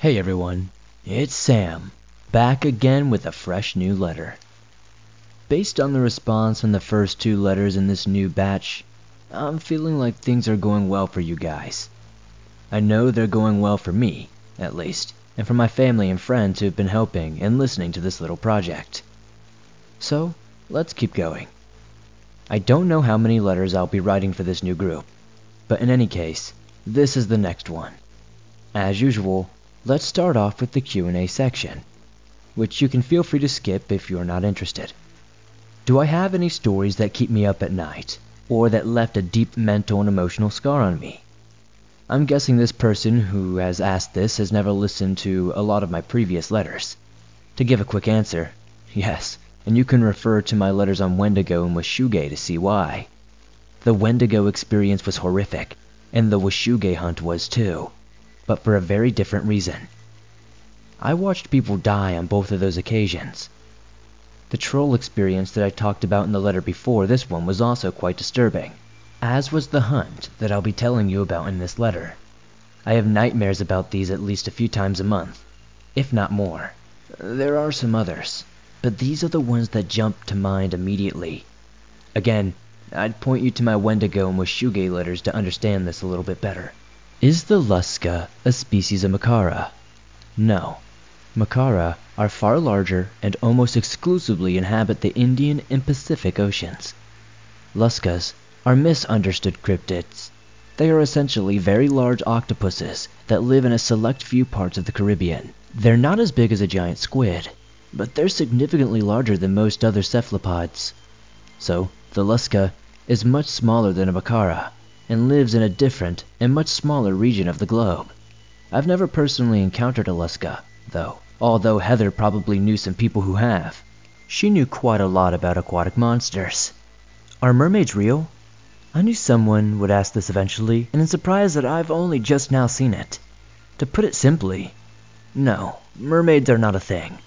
Hey everyone, it's Sam, back again with a fresh new letter. Based on the response on the first two letters in this new batch, I'm feeling like things are going well for you guys. I know they're going well for me, at least, and for my family and friends who have been helping and listening to this little project. So, let's keep going. I don't know how many letters I'll be writing for this new group, but in any case, this is the next one. As usual, Let's start off with the Q&A section, which you can feel free to skip if you're not interested. Do I have any stories that keep me up at night, or that left a deep mental and emotional scar on me? I'm guessing this person who has asked this has never listened to a lot of my previous letters. To give a quick answer, yes, and you can refer to my letters on Wendigo and Washuge to see why. The Wendigo experience was horrific, and the Washuge hunt was too but for a very different reason. I watched people die on both of those occasions. The troll experience that I talked about in the letter before this one was also quite disturbing, as was the hunt that I'll be telling you about in this letter. I have nightmares about these at least a few times a month, if not more. There are some others, but these are the ones that jump to mind immediately. Again, I'd point you to my Wendigo and Washuge letters to understand this a little bit better. Is the Lusca a species of Makara? No. Makara are far larger and almost exclusively inhabit the Indian and Pacific Oceans. Luscas are misunderstood cryptids. They are essentially very large octopuses that live in a select few parts of the Caribbean. They're not as big as a giant squid, but they're significantly larger than most other cephalopods. So, the Lusca is much smaller than a Makara and lives in a different and much smaller region of the globe. I've never personally encountered a Lusca, though, although Heather probably knew some people who have. She knew quite a lot about aquatic monsters. Are mermaids real? I knew someone would ask this eventually, and am surprised that I've only just now seen it. To put it simply, no, mermaids are not a thing.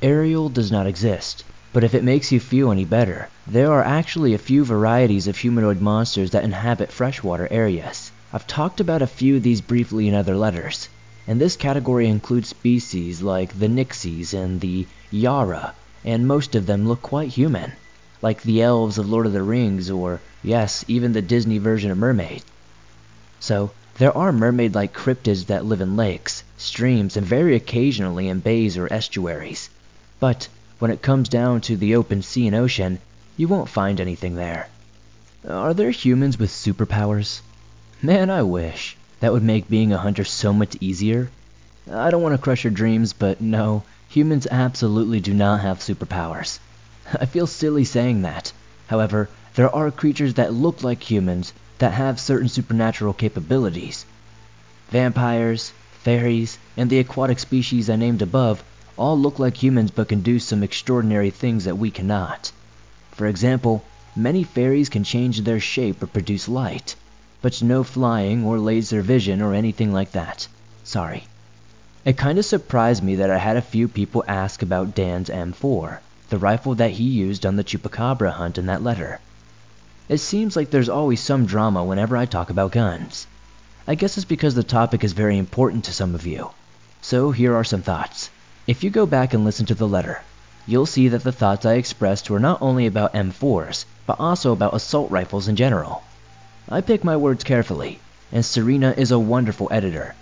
Ariel does not exist, but if it makes you feel any better, there are actually a few varieties of humanoid monsters that inhabit freshwater areas. I've talked about a few of these briefly in other letters, and this category includes species like the Nixies and the Yara, and most of them look quite human, like the elves of Lord of the Rings or, yes, even the Disney version of mermaids. So, there are mermaid-like cryptids that live in lakes, streams, and very occasionally in bays or estuaries. But when it comes down to the open sea and ocean, you won't find anything there. Are there humans with superpowers? Man, I wish. That would make being a hunter so much easier. I don't want to crush your dreams, but no, humans absolutely do not have superpowers. I feel silly saying that. However, there are creatures that look like humans that have certain supernatural capabilities. Vampires, fairies, and the aquatic species I named above all look like humans but can do some extraordinary things that we cannot. For example, many fairies can change their shape or produce light, but no flying or laser vision or anything like that. Sorry. It kinda surprised me that I had a few people ask about Dan's M4, the rifle that he used on the Chupacabra hunt in that letter. It seems like there's always some drama whenever I talk about guns. I guess it's because the topic is very important to some of you. So here are some thoughts. If you go back and listen to the letter, you'll see that the thoughts I expressed were not only about M4s, but also about assault rifles in general. I pick my words carefully, and Serena is a wonderful editor.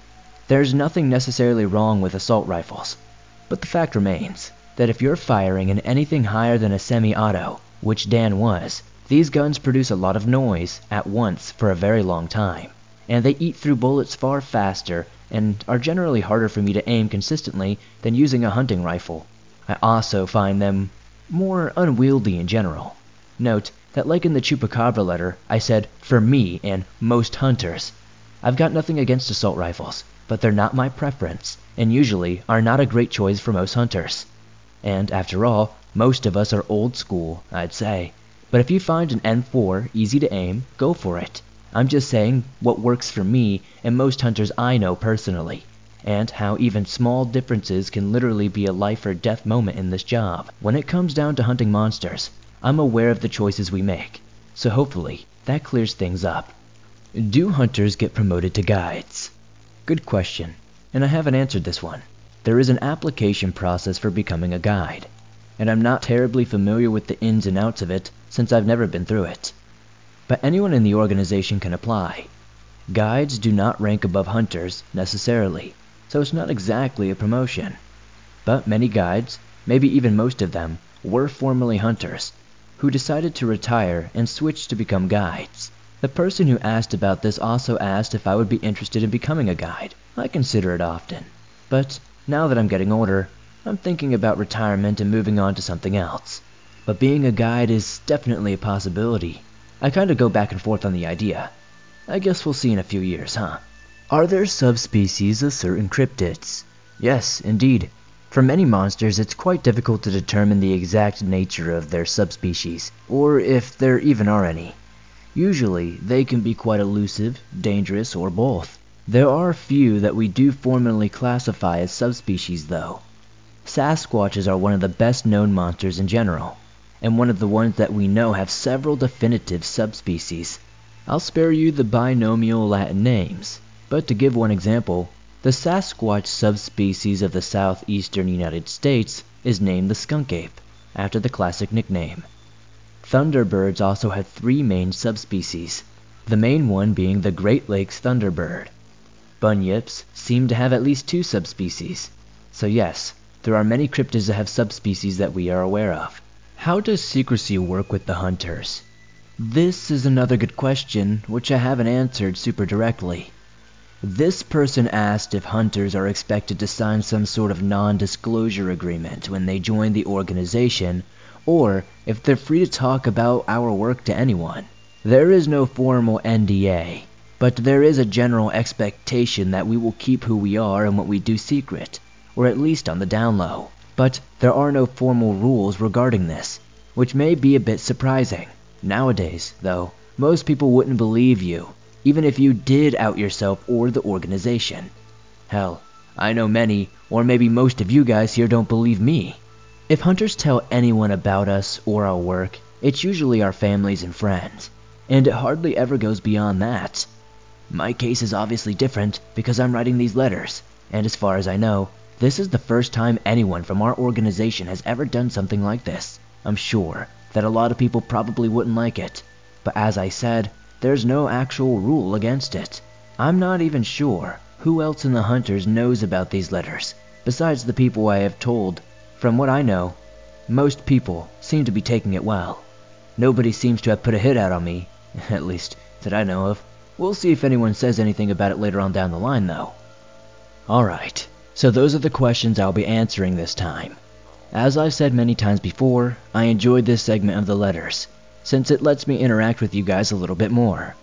There's nothing necessarily wrong with assault rifles, but the fact remains that if you're firing in anything higher than a semi-auto, which Dan was, these guns produce a lot of noise at once for a very long time, and they eat through bullets far faster and are generally harder for me to aim consistently than using a hunting rifle. I also find them more unwieldy in general. Note that like in the Chupacabra letter, I said for me and most hunters. I've got nothing against assault rifles, but they're not my preference, and usually are not a great choice for most hunters. And after all, most of us are old school, I'd say. But if you find an M4 easy to aim, go for it. I'm just saying what works for me and most hunters I know personally, and how even small differences can literally be a life or death moment in this job. When it comes down to hunting monsters, I'm aware of the choices we make, so hopefully that clears things up. Do hunters get promoted to guides? Good question. and I haven't answered this one. There is an application process for becoming a guide, and I'm not terribly familiar with the ins and outs of it since I've never been through it. But anyone in the organization can apply. Guides do not rank above hunters, necessarily, so it's not exactly a promotion. But many guides, maybe even most of them, were formerly hunters, who decided to retire and switch to become guides. The person who asked about this also asked if I would be interested in becoming a guide. I consider it often. But now that I'm getting older, I'm thinking about retirement and moving on to something else. But being a guide is definitely a possibility. I kind of go back and forth on the idea. I guess we'll see in a few years, huh? Are there subspecies of certain cryptids? Yes, indeed. For many monsters, it's quite difficult to determine the exact nature of their subspecies, or if there even are any. Usually, they can be quite elusive, dangerous, or both. There are few that we do formally classify as subspecies, though. Sasquatches are one of the best known monsters in general, and one of the ones that we know have several definitive subspecies. I'll spare you the binomial Latin names, but to give one example, the Sasquatch subspecies of the southeastern United States is named the skunk ape, after the classic nickname. Thunderbirds also have three main subspecies, the main one being the Great Lakes thunderbird. Bunyips seem to have at least two subspecies. So yes, there are many cryptids that have subspecies that we are aware of. How does secrecy work with the hunters? This is another good question, which I haven't answered super directly. This person asked if hunters are expected to sign some sort of non disclosure agreement when they join the organization, or if they're free to talk about our work to anyone. There is no formal NDA, but there is a general expectation that we will keep who we are and what we do secret, or at least on the down low. But there are no formal rules regarding this, which may be a bit surprising. Nowadays, though, most people wouldn't believe you even if you did out yourself or the organization. Hell, I know many, or maybe most of you guys here don't believe me. If hunters tell anyone about us or our work, it's usually our families and friends, and it hardly ever goes beyond that. My case is obviously different because I'm writing these letters, and as far as I know, this is the first time anyone from our organization has ever done something like this. I'm sure that a lot of people probably wouldn't like it, but as I said, there's no actual rule against it. I'm not even sure who else in the Hunters knows about these letters, besides the people I have told. From what I know, most people seem to be taking it well. Nobody seems to have put a hit out on me, at least that I know of. We'll see if anyone says anything about it later on down the line, though. Alright, so those are the questions I'll be answering this time. As I've said many times before, I enjoyed this segment of the letters, since it lets me interact with you guys a little bit more.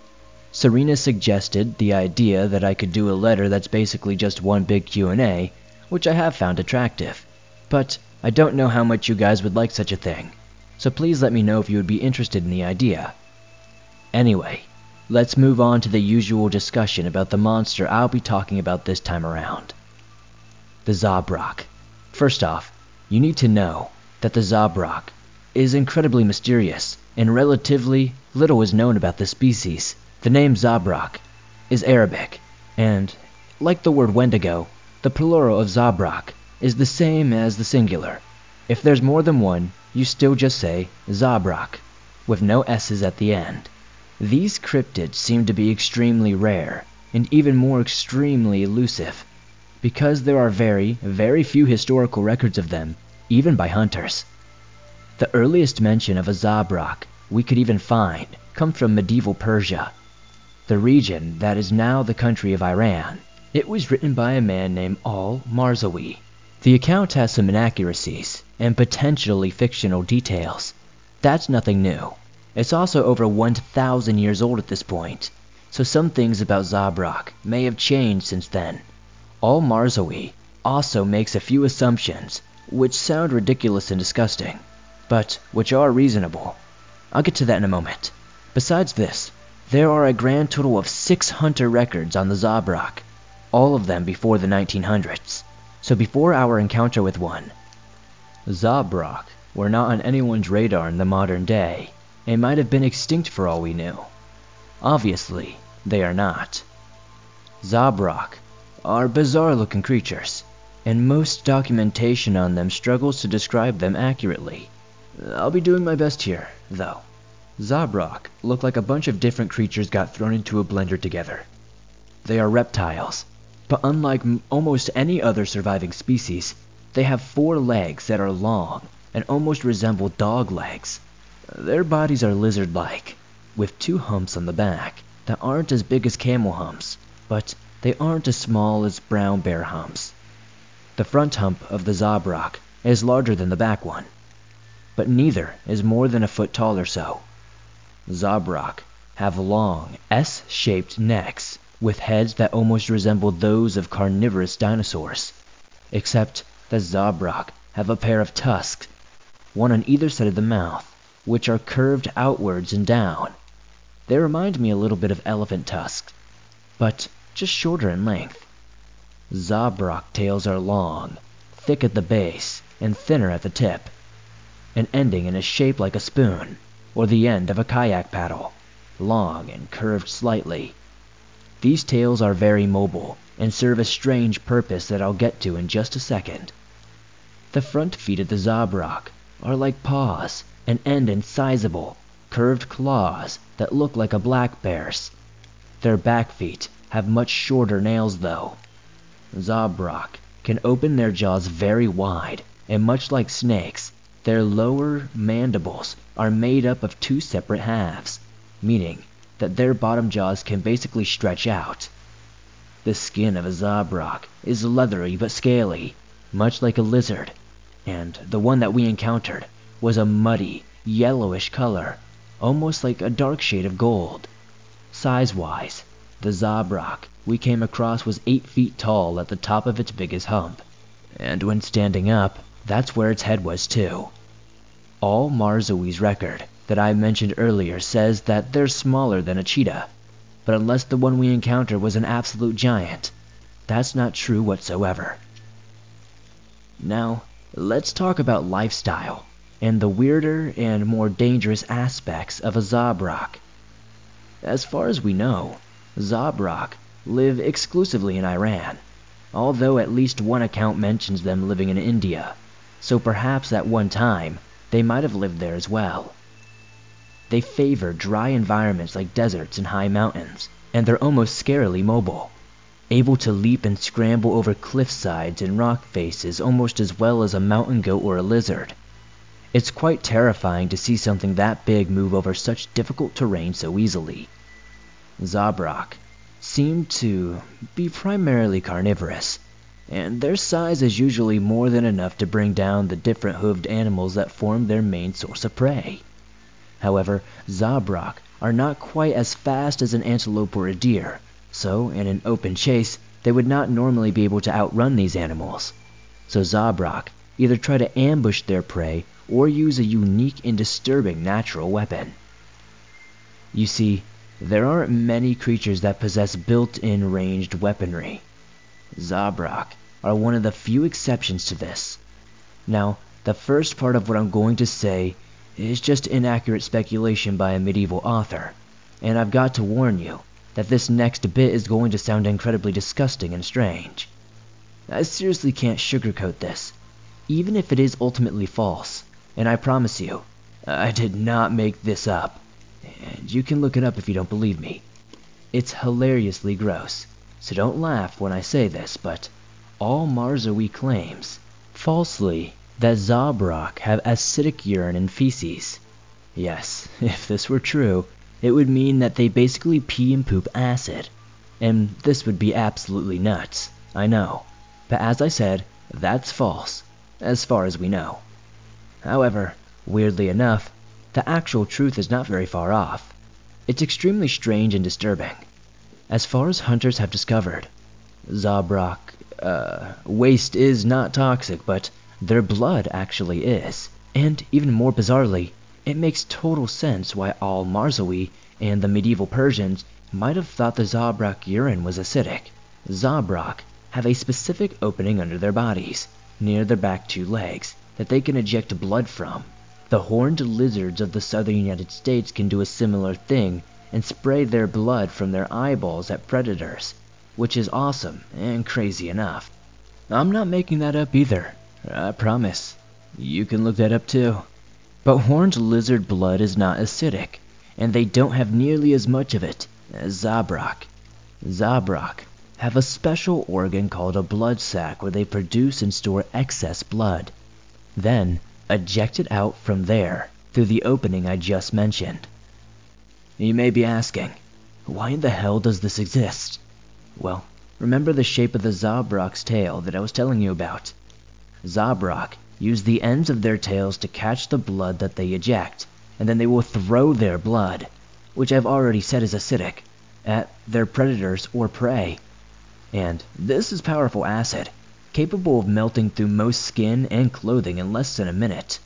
Serena suggested the idea that I could do a letter that's basically just one big Q&A, which I have found attractive. But I don't know how much you guys would like such a thing, so please let me know if you would be interested in the idea. Anyway, let's move on to the usual discussion about the monster I'll be talking about this time around. The Zabraq. First off, you need to know that the Zabraq is incredibly mysterious and relatively little is known about the species. The name Zabraq is Arabic, and, like the word Wendigo, the plural of Zabraq is the same as the singular. If there's more than one, you still just say Zabraq, with no S's at the end. These cryptids seem to be extremely rare, and even more extremely elusive, because there are very, very few historical records of them, even by hunters. The earliest mention of a Zabraq we could even find comes from medieval Persia, the region that is now the country of Iran. It was written by a man named Al Marzawi. The account has some inaccuracies and potentially fictional details. That's nothing new. It's also over 1,000 years old at this point, so some things about Zabraq may have changed since then. Al Marzawi also makes a few assumptions which sound ridiculous and disgusting but which are reasonable. I'll get to that in a moment. Besides this, there are a grand total of six hunter records on the Zabraq, all of them before the 1900s, so before our encounter with one. Zabraq were not on anyone's radar in the modern day and might have been extinct for all we knew. Obviously, they are not. Zabraq are bizarre looking creatures, and most documentation on them struggles to describe them accurately. I'll be doing my best here, though. Zabraq look like a bunch of different creatures got thrown into a blender together. They are reptiles, but unlike almost any other surviving species, they have four legs that are long and almost resemble dog legs. Their bodies are lizard like, with two humps on the back that aren't as big as camel humps, but they aren't as small as brown bear humps. The front hump of the Zabraq is larger than the back one, but neither is more than a foot tall or so. Zabraq have long, S-shaped necks with heads that almost resemble those of carnivorous dinosaurs, except that Zabraq have a pair of tusks, one on either side of the mouth, which are curved outwards and down. They remind me a little bit of elephant tusks, but just shorter in length. Zabraq tails are long, thick at the base, and thinner at the tip, and ending in a shape like a spoon or the end of a kayak paddle, long and curved slightly. These tails are very mobile and serve a strange purpose that I'll get to in just a second. The front feet of the Zabraq are like paws and end in sizable, curved claws that look like a black bear's. Their back feet have much shorter nails though. Zabraq can open their jaws very wide, and much like snakes, their lower mandibles are made up of two separate halves, meaning that their bottom jaws can basically stretch out. The skin of a Zabraq is leathery but scaly, much like a lizard, and the one that we encountered was a muddy, yellowish color, almost like a dark shade of gold. Size-wise, the Zabraq we came across was 8 feet tall at the top of its biggest hump, and when standing up, that's where its head was too. Al Marzawi's record that I mentioned earlier says that they're smaller than a cheetah, but unless the one we encountered was an absolute giant, that's not true whatsoever. Now, let's talk about lifestyle and the weirder and more dangerous aspects of a Zabraq. As far as we know, Zabraq live exclusively in Iran, although at least one account mentions them living in India, so perhaps at one time they might have lived there as well. They favor dry environments like deserts and high mountains, and they're almost scarily mobile, able to leap and scramble over cliff sides and rock faces almost as well as a mountain goat or a lizard. It's quite terrifying to see something that big move over such difficult terrain so easily. Zabraq seem to be primarily carnivorous, and their size is usually more than enough to bring down the different hoofed animals that form their main source of prey. However, Zabraq are not quite as fast as an antelope or a deer, so in an open chase, they would not normally be able to outrun these animals. So Zabraq either try to ambush their prey or use a unique and disturbing natural weapon. You see, there aren't many creatures that possess built-in ranged weaponry. Zabraq are one of the few exceptions to this. Now, the first part of what I'm going to say is just inaccurate speculation by a medieval author, and I've got to warn you that this next bit is going to sound incredibly disgusting and strange. I seriously can't sugarcoat this, even if it is ultimately false, and I promise you, I did not make this up. And you can look it up if you don't believe me. It's hilariously gross, so don't laugh when I say this, but Al Marzawi claims, falsely, that Zabraq have acidic urine and feces. Yes, if this were true, it would mean that they basically pee and poop acid. And this would be absolutely nuts, I know. But as I said, that's false, as far as we know. However, weirdly enough, the actual truth is not very far off. It's extremely strange and disturbing. As far as hunters have discovered, Zabraq uh, waste is not toxic, but their blood actually is. And even more bizarrely, it makes total sense why Al Marzawi and the medieval Persians might have thought the Zabraq urine was acidic. Zabraq have a specific opening under their bodies, near their back two legs, that they can eject blood from. The horned lizards of the southern United States can do a similar thing and spray their blood from their eyeballs at predators. which is awesome and crazy enough. I'm not making that up either. I promise. You can look that up too. But horned lizard blood is not acidic, and they don't have nearly as much of it as Zabraq. Zabraq have a special organ called a blood sac where they produce and store excess blood, then eject it out from there through the opening I just mentioned. You may be asking, why in the hell does this exist? Well, remember the shape of the Zabraq's tail that I was telling you about? Zabraq use the ends of their tails to catch the blood that they eject, and then they will throw their blood, which I've already said is acidic, at their predators or prey. And this is powerful acid, capable of melting through most skin and clothing in less than a minute.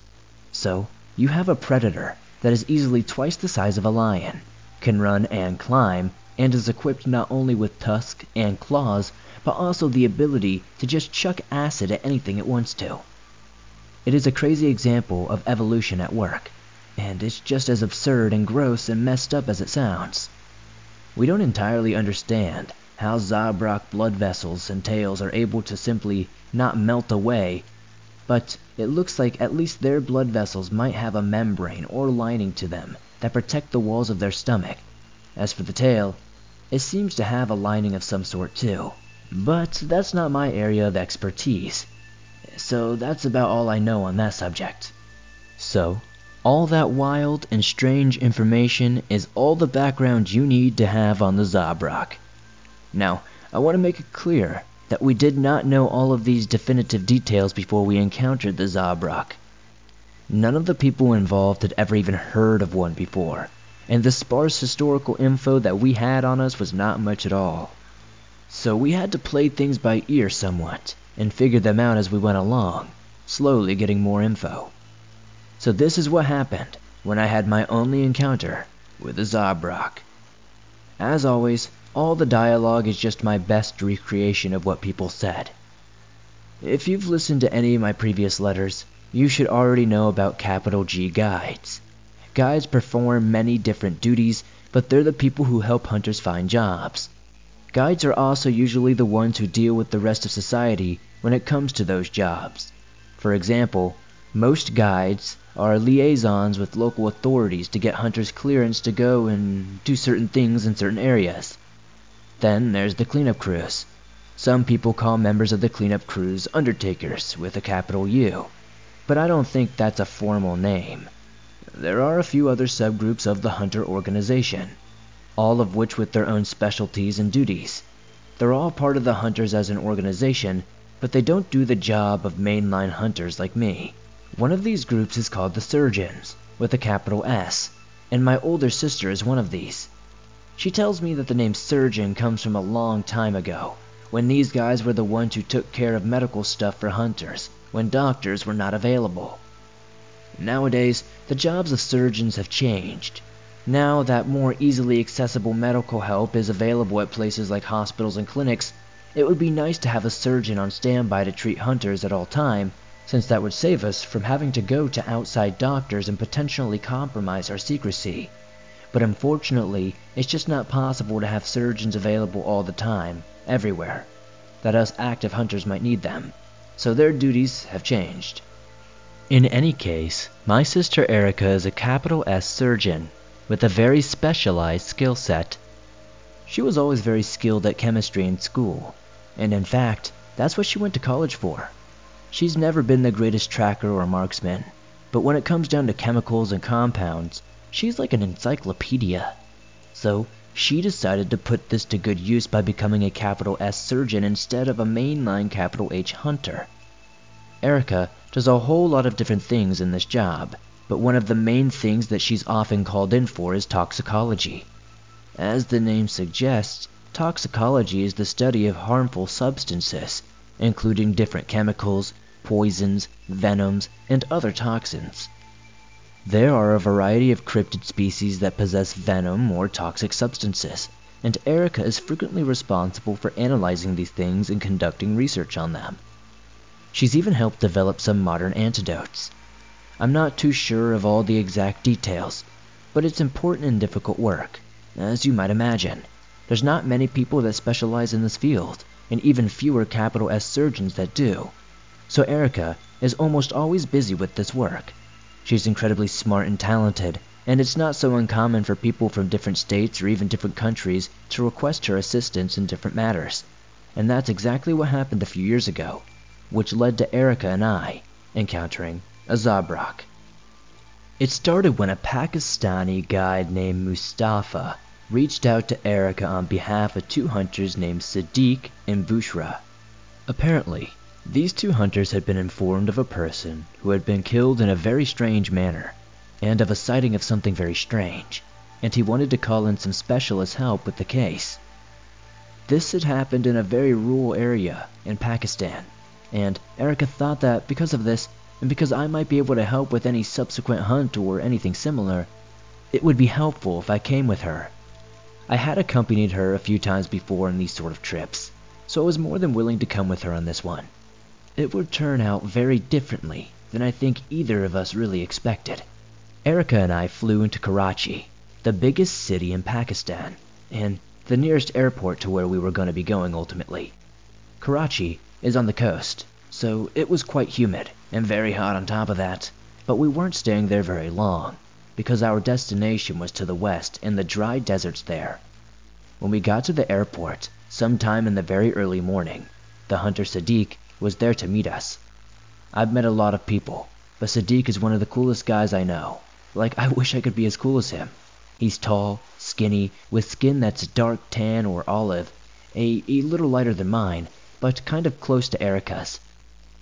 So, you have a predator that is easily twice the size of a lion, can run and climb, and is equipped not only with tusks and claws, but also the ability to just chuck acid at anything it wants to. It is a crazy example of evolution at work, and it's just as absurd and gross and messed up as it sounds. We don't entirely understand how Zabraq blood vessels and tails are able to simply not melt away, but it looks like at least their blood vessels might have a membrane or lining to them that protect the walls of their stomach. As for the tail, it seems to have a lining of some sort too, but that's not my area of expertise. So that's about all I know on that subject. So, all that wild and strange information is all the background you need to have on the Zabraq. Now, I want to make it clear that we did not know all of these definitive details before we encountered the Zabraq. None of the people involved had ever even heard of one before, and the sparse historical info that we had on us was not much at all. So we had to play things by ear somewhat and figure them out as we went along, slowly getting more info. So this is what happened when I had my only encounter with a Zabraq. As always, all the dialogue is just my best recreation of what people said. If you've listened to any of my previous letters, you should already know about capital G guides. Guides perform many different duties, but they're the people who help hunters find jobs. Guides are also usually the ones who deal with the rest of society when it comes to those jobs. For example, most guides are liaisons with local authorities to get hunters clearance to go and do certain things in certain areas. Then there's the cleanup crews. Some people call members of the cleanup crews undertakers with a capital U, but I don't think that's a formal name. There are a few other subgroups of the hunter organization all of which with their own specialties and duties. They're all part of the hunters as an organization, but they don't do the job of mainline hunters like me. One of these groups is called the Surgeons, with a capital S, and my older sister is one of these. She tells me that the name surgeon comes from a long time ago, when these guys were the ones who took care of medical stuff for hunters, when doctors were not available. Nowadays, the jobs of surgeons have changed, now that more easily accessible medical help is available at places like hospitals and clinics, it would be nice to have a surgeon on standby to treat hunters at all time, since that would save us from having to go to outside doctors and potentially compromise our secrecy. But unfortunately, it's just not possible to have surgeons available all the time, everywhere, that us active hunters might need them, so their duties have changed. In any case, my sister Erica is a capital S surgeon with a very specialized skill set. She was always very skilled at chemistry in school, and in fact, that's what she went to college for. She's never been the greatest tracker or marksman, but when it comes down to chemicals and compounds, she's like an encyclopedia. So, she decided to put this to good use by becoming a capital S surgeon instead of a mainline capital H hunter. Erica does a whole lot of different things in this job, but one of the main things that she's often called in for is toxicology. As the name suggests, toxicology is the study of harmful substances, including different chemicals, poisons, venoms, and other toxins. There are a variety of cryptid species that possess venom or toxic substances, and Erica is frequently responsible for analyzing these things and conducting research on them. She's even helped develop some modern antidotes. I'm not too sure of all the exact details, but it's important and difficult work, as you might imagine. There's not many people that specialize in this field, and even fewer capital S surgeons that do. So Erica is almost always busy with this work. She's incredibly smart and talented, and it's not so uncommon for people from different states or even different countries to request her assistance in different matters. And that's exactly what happened a few years ago, which led to Erica and I encountering a Zabraq. It started when a Pakistani guide named Mustafa reached out to Erica on behalf of two hunters named Sadiq and Bushra. Apparently, these two hunters had been informed of a person who had been killed in a very strange manner, and of a sighting of something very strange, and he wanted to call in some specialist help with the case. This had happened in a very rural area in Pakistan, and Erica thought that because of this, and because I might be able to help with any subsequent hunt or anything similar, it would be helpful if I came with her. I had accompanied her a few times before on these sort of trips, so I was more than willing to come with her on this one. It would turn out very differently than I think either of us really expected. Erica and I flew into Karachi, the biggest city in Pakistan, and the nearest airport to where we were going to be going ultimately. Karachi is on the coast, so it was quite humid and very hot on top of that, but we weren't staying there very long because our destination was to the west in the dry deserts there. When we got to the airport, sometime in the very early morning, the hunter Sadiq was there to meet us. I've met a lot of people, but Sadiq is one of the coolest guys I know. Like, I wish I could be as cool as him. He's tall, skinny, with skin that's dark tan or olive, a, a little lighter than mine, but kind of close to Erica's.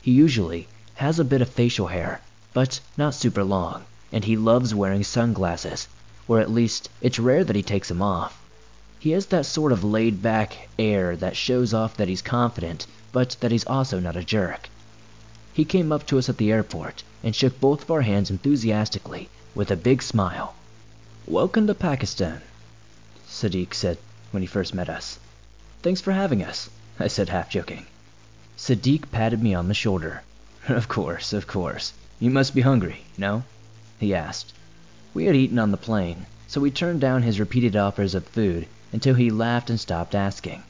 He usually has a bit of facial hair, but not super long, and he loves wearing sunglasses, or at least it's rare that he takes them off. He has that sort of laid back air that shows off that he's confident, but that he's also not a jerk. He came up to us at the airport and shook both of our hands enthusiastically with a big smile. Welcome to Pakistan, Sadiq said when he first met us. Thanks for having us, I said half joking. Sadiq patted me on the shoulder. Of course, of course. You must be hungry, no? he asked. We had eaten on the plane, so we turned down his repeated offers of food until he laughed and stopped asking.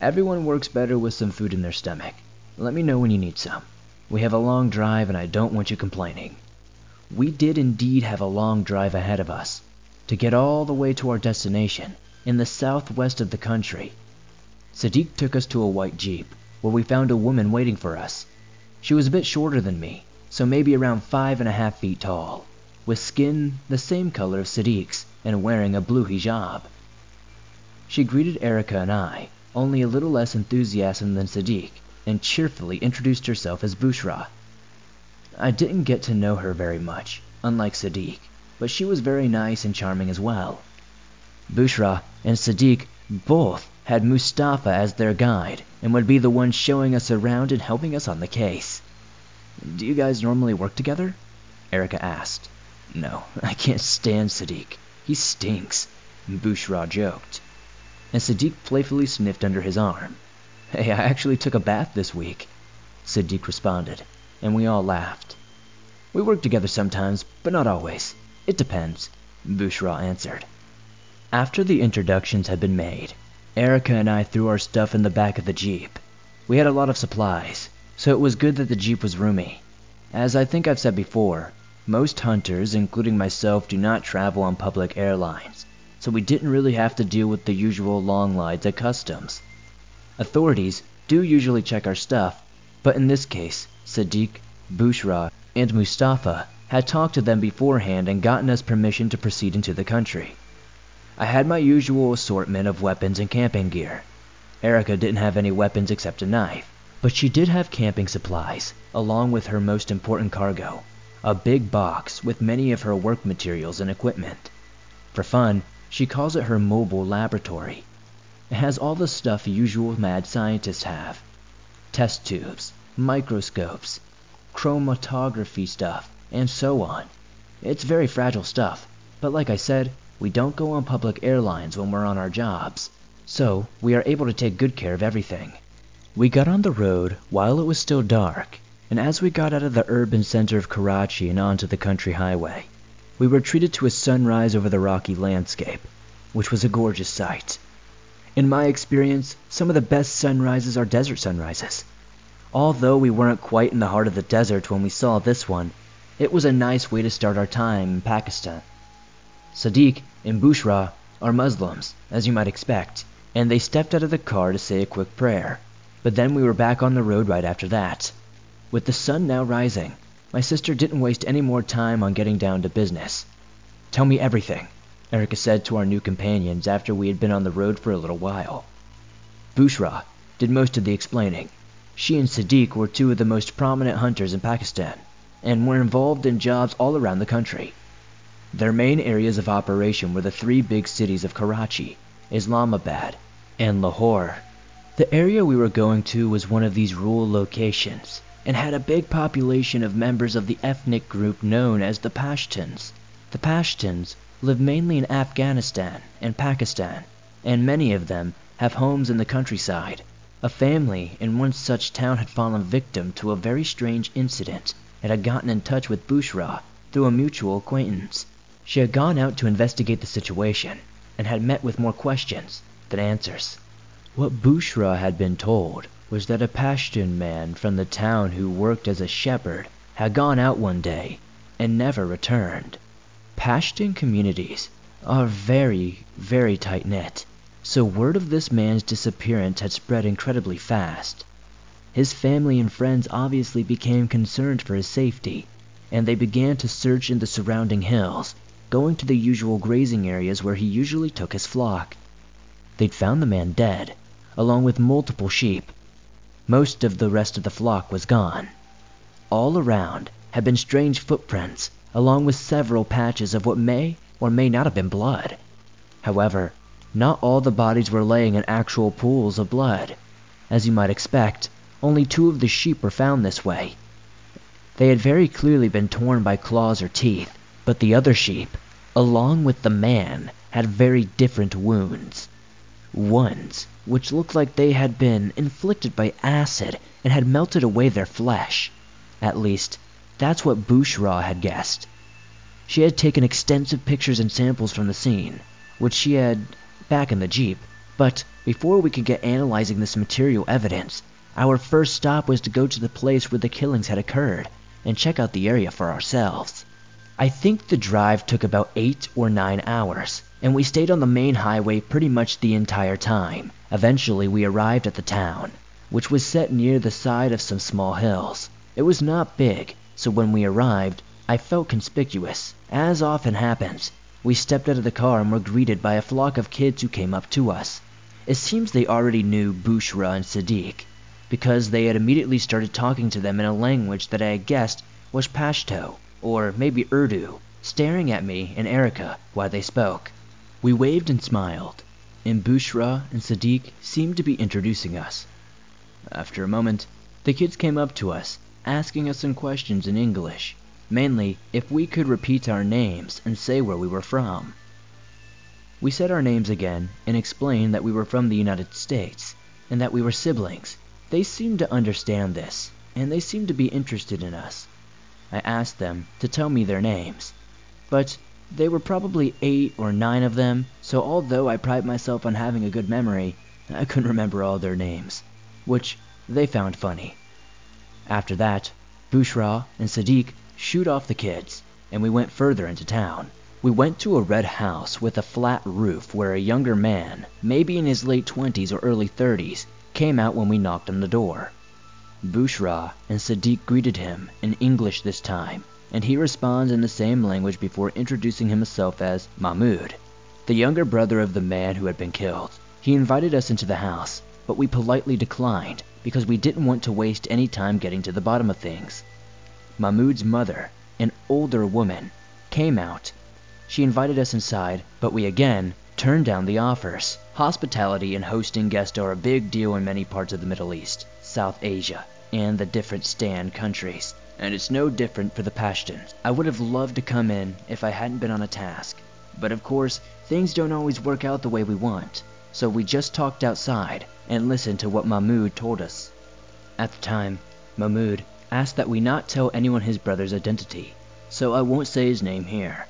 Everyone works better with some food in their stomach. Let me know when you need some. We have a long drive and I don't want you complaining. We did indeed have a long drive ahead of us to get all the way to our destination in the southwest of the country. Sadiq took us to a white jeep where we found a woman waiting for us. She was a bit shorter than me, so maybe around five and a half feet tall, with skin the same color as Sadiq's and wearing a blue hijab. She greeted Erica and I, only a little less enthusiasm than Sadiq, and cheerfully introduced herself as Bushra. I didn't get to know her very much, unlike Sadiq, but she was very nice and charming as well. Bushra and Sadiq both had Mustafa as their guide and would be the one showing us around and helping us on the case. Do you guys normally work together? Erica asked. No, I can't stand Sadiq. He stinks, Bushra joked. And Sadiq playfully sniffed under his arm. Hey, I actually took a bath this week, Sadiq responded, and we all laughed. We work together sometimes, but not always. It depends, Bushra answered. After the introductions had been made, Erica and I threw our stuff in the back of the Jeep. We had a lot of supplies, so it was good that the Jeep was roomy. As I think I've said before, most hunters, including myself, do not travel on public airlines, so we didn't really have to deal with the usual long lines at customs. Authorities do usually check our stuff, but in this case, Sadiq, Bushra, and Mustafa had talked to them beforehand and gotten us permission to proceed into the country. I had my usual assortment of weapons and camping gear. Erica didn't have any weapons except a knife, but she did have camping supplies, along with her most important cargo, a big box with many of her work materials and equipment. For fun, she calls it her mobile laboratory. It has all the stuff usual mad scientists have. Test tubes, microscopes, chromatography stuff, and so on. It's very fragile stuff, but like I said, we don't go on public airlines when we're on our jobs, so we are able to take good care of everything. We got on the road while it was still dark, and as we got out of the urban center of Karachi and onto the country highway, we were treated to a sunrise over the rocky landscape, which was a gorgeous sight. In my experience, some of the best sunrises are desert sunrises. Although we weren't quite in the heart of the desert when we saw this one, it was a nice way to start our time in Pakistan. Sadiq and Bushra are Muslims, as you might expect, and they stepped out of the car to say a quick prayer. But then we were back on the road right after that. With the sun now rising, my sister didn't waste any more time on getting down to business. Tell me everything, Erica said to our new companions after we had been on the road for a little while. Bushra did most of the explaining. She and Sadiq were two of the most prominent hunters in Pakistan and were involved in jobs all around the country. Their main areas of operation were the three big cities of Karachi, Islamabad, and Lahore. The area we were going to was one of these rural locations and had a big population of members of the ethnic group known as the Pashtuns. The Pashtuns live mainly in Afghanistan and Pakistan, and many of them have homes in the countryside. A family in one such town had fallen victim to a very strange incident and had gotten in touch with Bushra through a mutual acquaintance. She had gone out to investigate the situation and had met with more questions than answers. What Bushra had been told was that a Pashtun man from the town who worked as a shepherd had gone out one day and never returned. Pashtun communities are very, very tight knit, so word of this man's disappearance had spread incredibly fast. His family and friends obviously became concerned for his safety, and they began to search in the surrounding hills, going to the usual grazing areas where he usually took his flock. They'd found the man dead, along with multiple sheep. Most of the rest of the flock was gone. All around had been strange footprints along with several patches of what may or may not have been blood. However, not all the bodies were laying in actual pools of blood. As you might expect, only two of the sheep were found this way. They had very clearly been torn by claws or teeth, but the other sheep, along with the man, had very different wounds. Ones which looked like they had been inflicted by acid and had melted away their flesh. At least, that's what Bushra had guessed. She had taken extensive pictures and samples from the scene, which she had back in the Jeep. But before we could get analyzing this material evidence, our first stop was to go to the place where the killings had occurred and check out the area for ourselves. I think the drive took about eight or nine hours, and we stayed on the main highway pretty much the entire time. Eventually, we arrived at the town, which was set near the side of some small hills. It was not big, so when we arrived, I felt conspicuous. As often happens, we stepped out of the car and were greeted by a flock of kids who came up to us. It seems they already knew Bushra and Sadiq, because they had immediately started talking to them in a language that I had guessed was Pashto, or maybe Urdu, staring at me and Erica while they spoke. We waved and smiled, and Bushra and Sadiq seemed to be introducing us. After a moment, the kids came up to us asking us some questions in English, mainly if we could repeat our names and say where we were from. We said our names again and explained that we were from the United States and that we were siblings. They seemed to understand this, and they seemed to be interested in us. I asked them to tell me their names, but they were probably eight or nine of them, so although I pride myself on having a good memory, I couldn't remember all their names, which they found funny. After that, Bushra and Sadiq shooed off the kids, and we went further into town. We went to a red house with a flat roof where a younger man, maybe in his late 20s or early 30s, came out when we knocked on the door. Bushra and Sadiq greeted him in English this time, and he responds in the same language before introducing himself as Mahmud, the younger brother of the man who had been killed. He invited us into the house, but we politely declined because we didn't want to waste any time getting to the bottom of things. Mahmud's mother, an older woman, came out. She invited us inside, but we again turned down the offers. Hospitality and hosting guests are a big deal in many parts of the Middle East, South Asia, and the different Stan countries. And it's no different for the Pashtuns. I would have loved to come in if I hadn't been on a task. But of course, things don't always work out the way we want so we just talked outside and listened to what Mahmud told us. At the time, Mahmud asked that we not tell anyone his brother's identity, so I won't say his name here.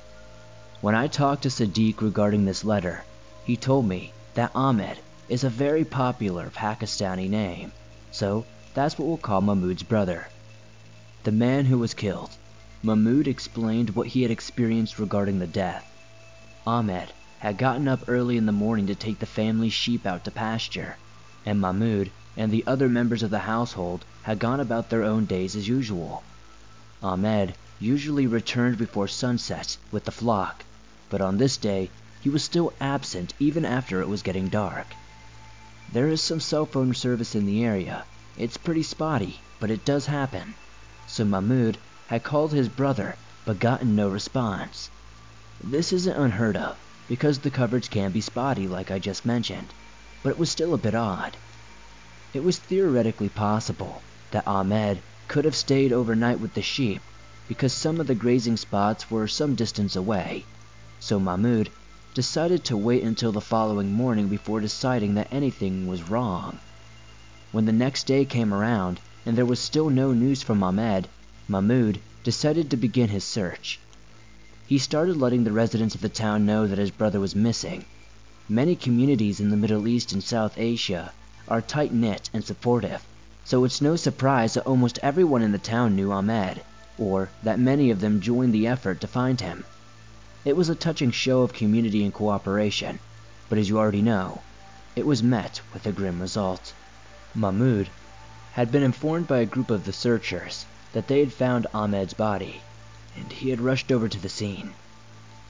When I talked to Sadiq regarding this letter, he told me that Ahmed is a very popular Pakistani name, so that's what we'll call Mahmoud's brother. The man who was killed. Mahmoud explained what he had experienced regarding the death. Ahmed had gotten up early in the morning to take the family sheep out to pasture, and Mahmoud and the other members of the household had gone about their own days as usual. Ahmed usually returned before sunset with the flock, but on this day he was still absent even after it was getting dark. There is some cell phone service in the area. It's pretty spotty, but it does happen. So Mahmoud had called his brother but gotten no response. This isn't unheard of, because the coverage can be spotty like I just mentioned, but it was still a bit odd. It was theoretically possible that Ahmed could have stayed overnight with the sheep because some of the grazing spots were some distance away, so Mahmoud decided to wait until the following morning before deciding that anything was wrong. When the next day came around and there was still no news from Ahmed, Mahmoud decided to begin his search. He started letting the residents of the town know that his brother was missing. Many communities in the Middle East and South Asia are tight knit and supportive, so it's no surprise that almost everyone in the town knew Ahmed, or that many of them joined the effort to find him. It was a touching show of community and cooperation, but as you already know, it was met with a grim result. Mahmoud had been informed by a group of the searchers that they had found Ahmed's body, and he had rushed over to the scene.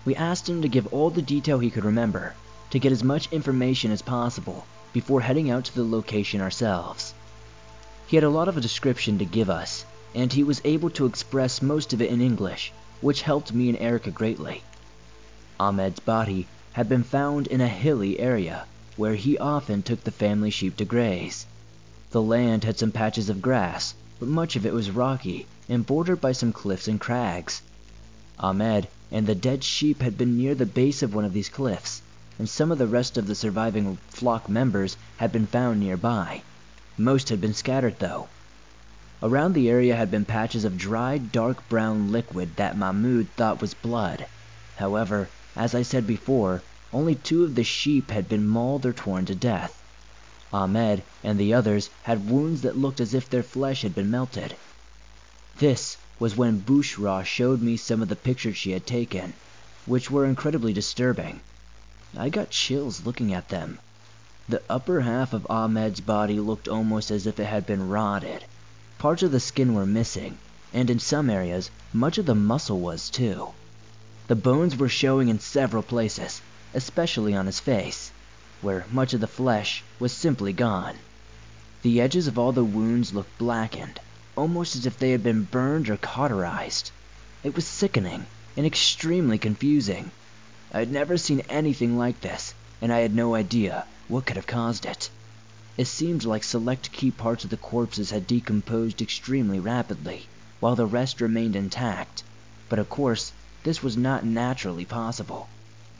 We asked him to give all the detail he could remember, to get as much information as possible before heading out to the location ourselves. He had a lot of a description to give us, and he was able to express most of it in English, which helped me and Erica greatly. Ahmed's body had been found in a hilly area where he often took the family sheep to graze. The land had some patches of grass, but much of it was rocky and bordered by some cliffs and crags. Ahmed and the dead sheep had been near the base of one of these cliffs, and some of the rest of the surviving flock members had been found nearby. Most had been scattered, though. Around the area had been patches of dried, dark brown liquid that Mahmoud thought was blood. However, as I said before, only two of the sheep had been mauled or torn to death. Ahmed and the others had wounds that looked as if their flesh had been melted. This was when Bushra showed me some of the pictures she had taken, which were incredibly disturbing. I got chills looking at them. The upper half of Ahmed's body looked almost as if it had been rotted. Parts of the skin were missing, and in some areas, much of the muscle was too. The bones were showing in several places, especially on his face where much of the flesh was simply gone. The edges of all the wounds looked blackened, almost as if they had been burned or cauterized. It was sickening and extremely confusing. I had never seen anything like this, and I had no idea what could have caused it. It seemed like select key parts of the corpses had decomposed extremely rapidly, while the rest remained intact. But of course, this was not naturally possible.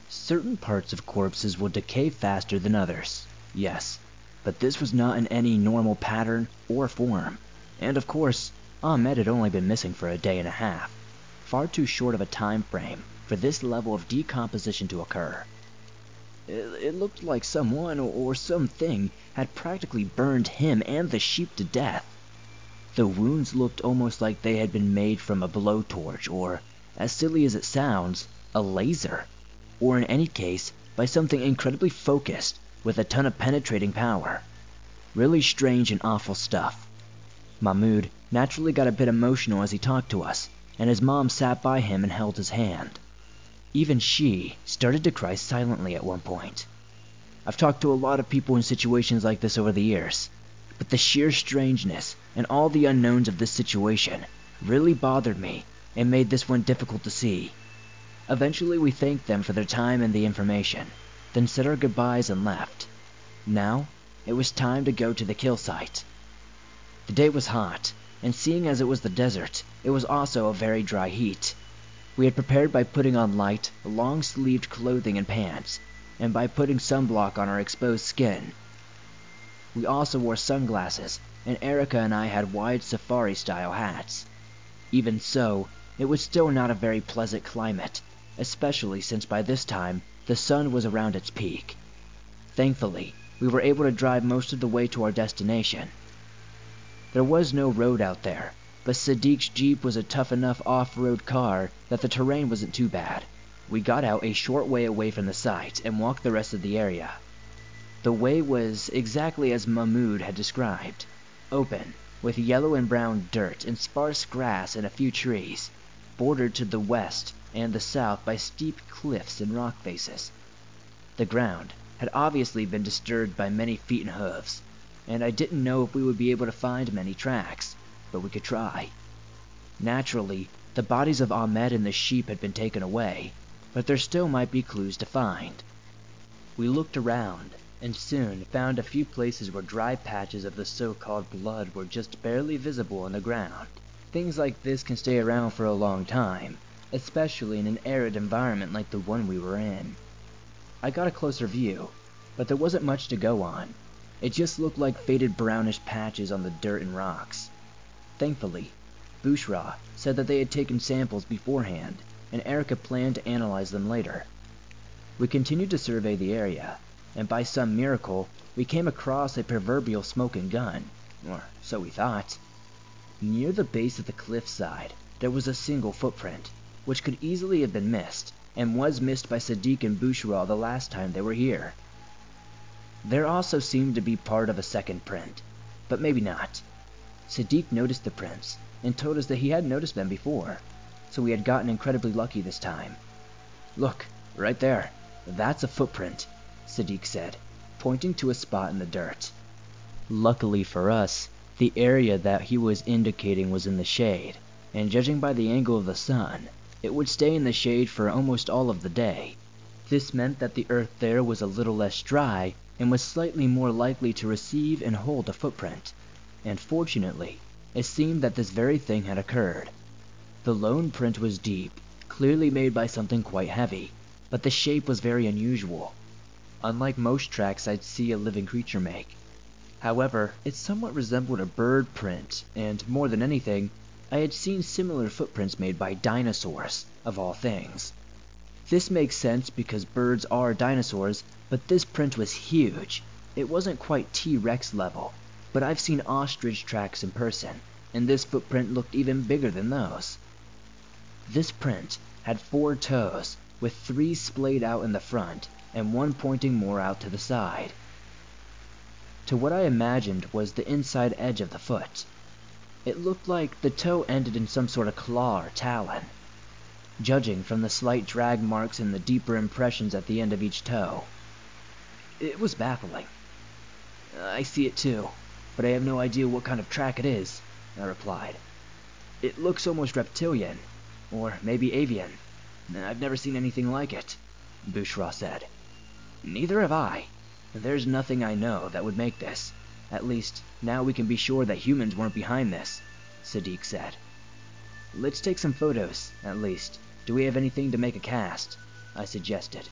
Certain parts of corpses will decay faster than others, yes, but this was not in any normal pattern or form. And of course, Ahmed had only been missing for a day and a half, far too short of a time frame for this level of decomposition to occur. It, looked like someone or something had practically burned him and the sheep to death. The wounds looked almost like they had been made from a blowtorch or, as silly as it sounds, a laser or in any case, by something incredibly focused with a ton of penetrating power. Really strange and awful stuff. Mahmoud naturally got a bit emotional as he talked to us, and his mom sat by him and held his hand. Even she started to cry silently at one point. I've talked to a lot of people in situations like this over the years, but the sheer strangeness and all the unknowns of this situation really bothered me and made this one difficult to see. Eventually, we thanked them for their time and the information, then said our goodbyes and left. Now, it was time to go to the kill site. The day was hot, and seeing as it was the desert, it was also a very dry heat. We had prepared by putting on light, long sleeved clothing and pants, and by putting sunblock on our exposed skin. We also wore sunglasses, and Erica and I had wide safari style hats. Even so, it was still not a very pleasant climate, especially since by this time the sun was around its peak. Thankfully, we were able to drive most of the way to our destination. There was no road out there, but Sadiq's Jeep was a tough enough off-road car that the terrain wasn't too bad. We got out a short way away from the site and walked the rest of the area. The way was exactly as Mahmoud had described. Open, with yellow and brown dirt and sparse grass and a few trees, bordered to the west and the south by steep cliffs and rock faces. The ground had obviously been disturbed by many feet and hoofs, and I didn't know if we would be able to find many tracks, but we could try. Naturally, the bodies of Ahmed and the sheep had been taken away, but there still might be clues to find. We looked around and soon found a few places where dry patches of the so-called blood were just barely visible on the ground. Things like this can stay around for a long time, especially in an arid environment like the one we were in. I got a closer view, but there wasn't much to go on. It just looked like faded brownish patches on the dirt and rocks. Thankfully, Bushra said that they had taken samples beforehand and Erica planned to analyze them later. We continued to survey the area, and by some miracle, we came across a proverbial smoking gun, or so we thought. Near the base of the cliffside, there was a single footprint, which could easily have been missed, and was missed by Sadiq and Bushra the last time they were here. There also seemed to be part of a second print, but maybe not. Sadiq noticed the prints and told us that he hadn't noticed them before, so we had gotten incredibly lucky this time. Look, right there. That's a footprint, Sadiq said, pointing to a spot in the dirt. Luckily for us, the area that he was indicating was in the shade, and judging by the angle of the sun, it would stay in the shade for almost all of the day. This meant that the earth there was a little less dry and was slightly more likely to receive and hold a footprint. And fortunately, it seemed that this very thing had occurred. The lone print was deep, clearly made by something quite heavy, but the shape was very unusual. Unlike most tracks I'd see a living creature make. However, it somewhat resembled a bird print, and more than anything, I had seen similar footprints made by dinosaurs, of all things. This makes sense because birds are dinosaurs, but this print was huge. It wasn't quite T-Rex level, but I've seen ostrich tracks in person, and this footprint looked even bigger than those. This print had four toes, with three splayed out in the front and one pointing more out to the side. To what I imagined was the inside edge of the foot. It looked like the toe ended in some sort of claw or talon. Judging from the slight drag marks and the deeper impressions at the end of each toe. It was baffling. I see it too, but I have no idea what kind of track it is, I replied. It looks almost reptilian, or maybe avian. I've never seen anything like it, Bushra said. Neither have I. There's nothing I know that would make this. At least, now we can be sure that humans weren't behind this, Sadiq said. Let's take some photos, at least. Do we have anything to make a cast? I suggested.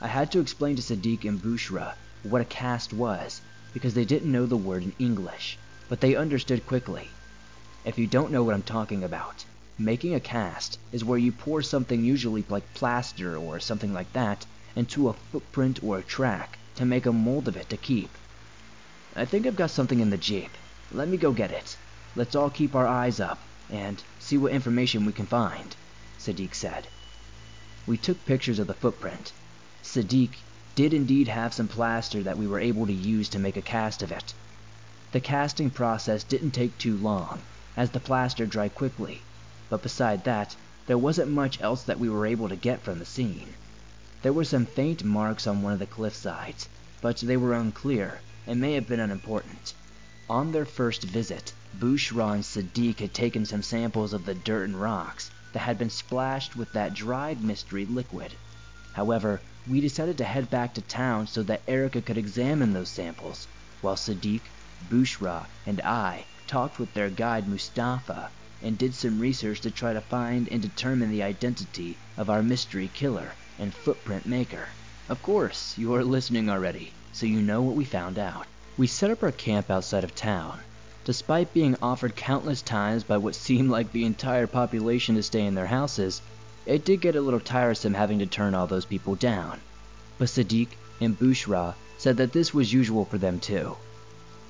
I had to explain to Sadiq and Bushra what a cast was, because they didn't know the word in English, but they understood quickly. If you don't know what I'm talking about, Making a cast is where you pour something usually like plaster or something like that into a footprint or a track to make a mold of it to keep. I think I've got something in the Jeep. Let me go get it. Let's all keep our eyes up and see what information we can find, Sadiq said. We took pictures of the footprint. Sadiq did indeed have some plaster that we were able to use to make a cast of it. The casting process didn't take too long, as the plaster dried quickly but beside that, there wasn't much else that we were able to get from the scene. There were some faint marks on one of the cliff sides, but they were unclear and may have been unimportant. On their first visit, Bushra and Sadiq had taken some samples of the dirt and rocks that had been splashed with that dried mystery liquid. However, we decided to head back to town so that Erica could examine those samples, while Sadiq, Bushra, and I talked with their guide Mustafa and did some research to try to find and determine the identity of our mystery killer and footprint maker. Of course, you are listening already, so you know what we found out. We set up our camp outside of town. Despite being offered countless times by what seemed like the entire population to stay in their houses, it did get a little tiresome having to turn all those people down. But Sadiq and Bushra said that this was usual for them too.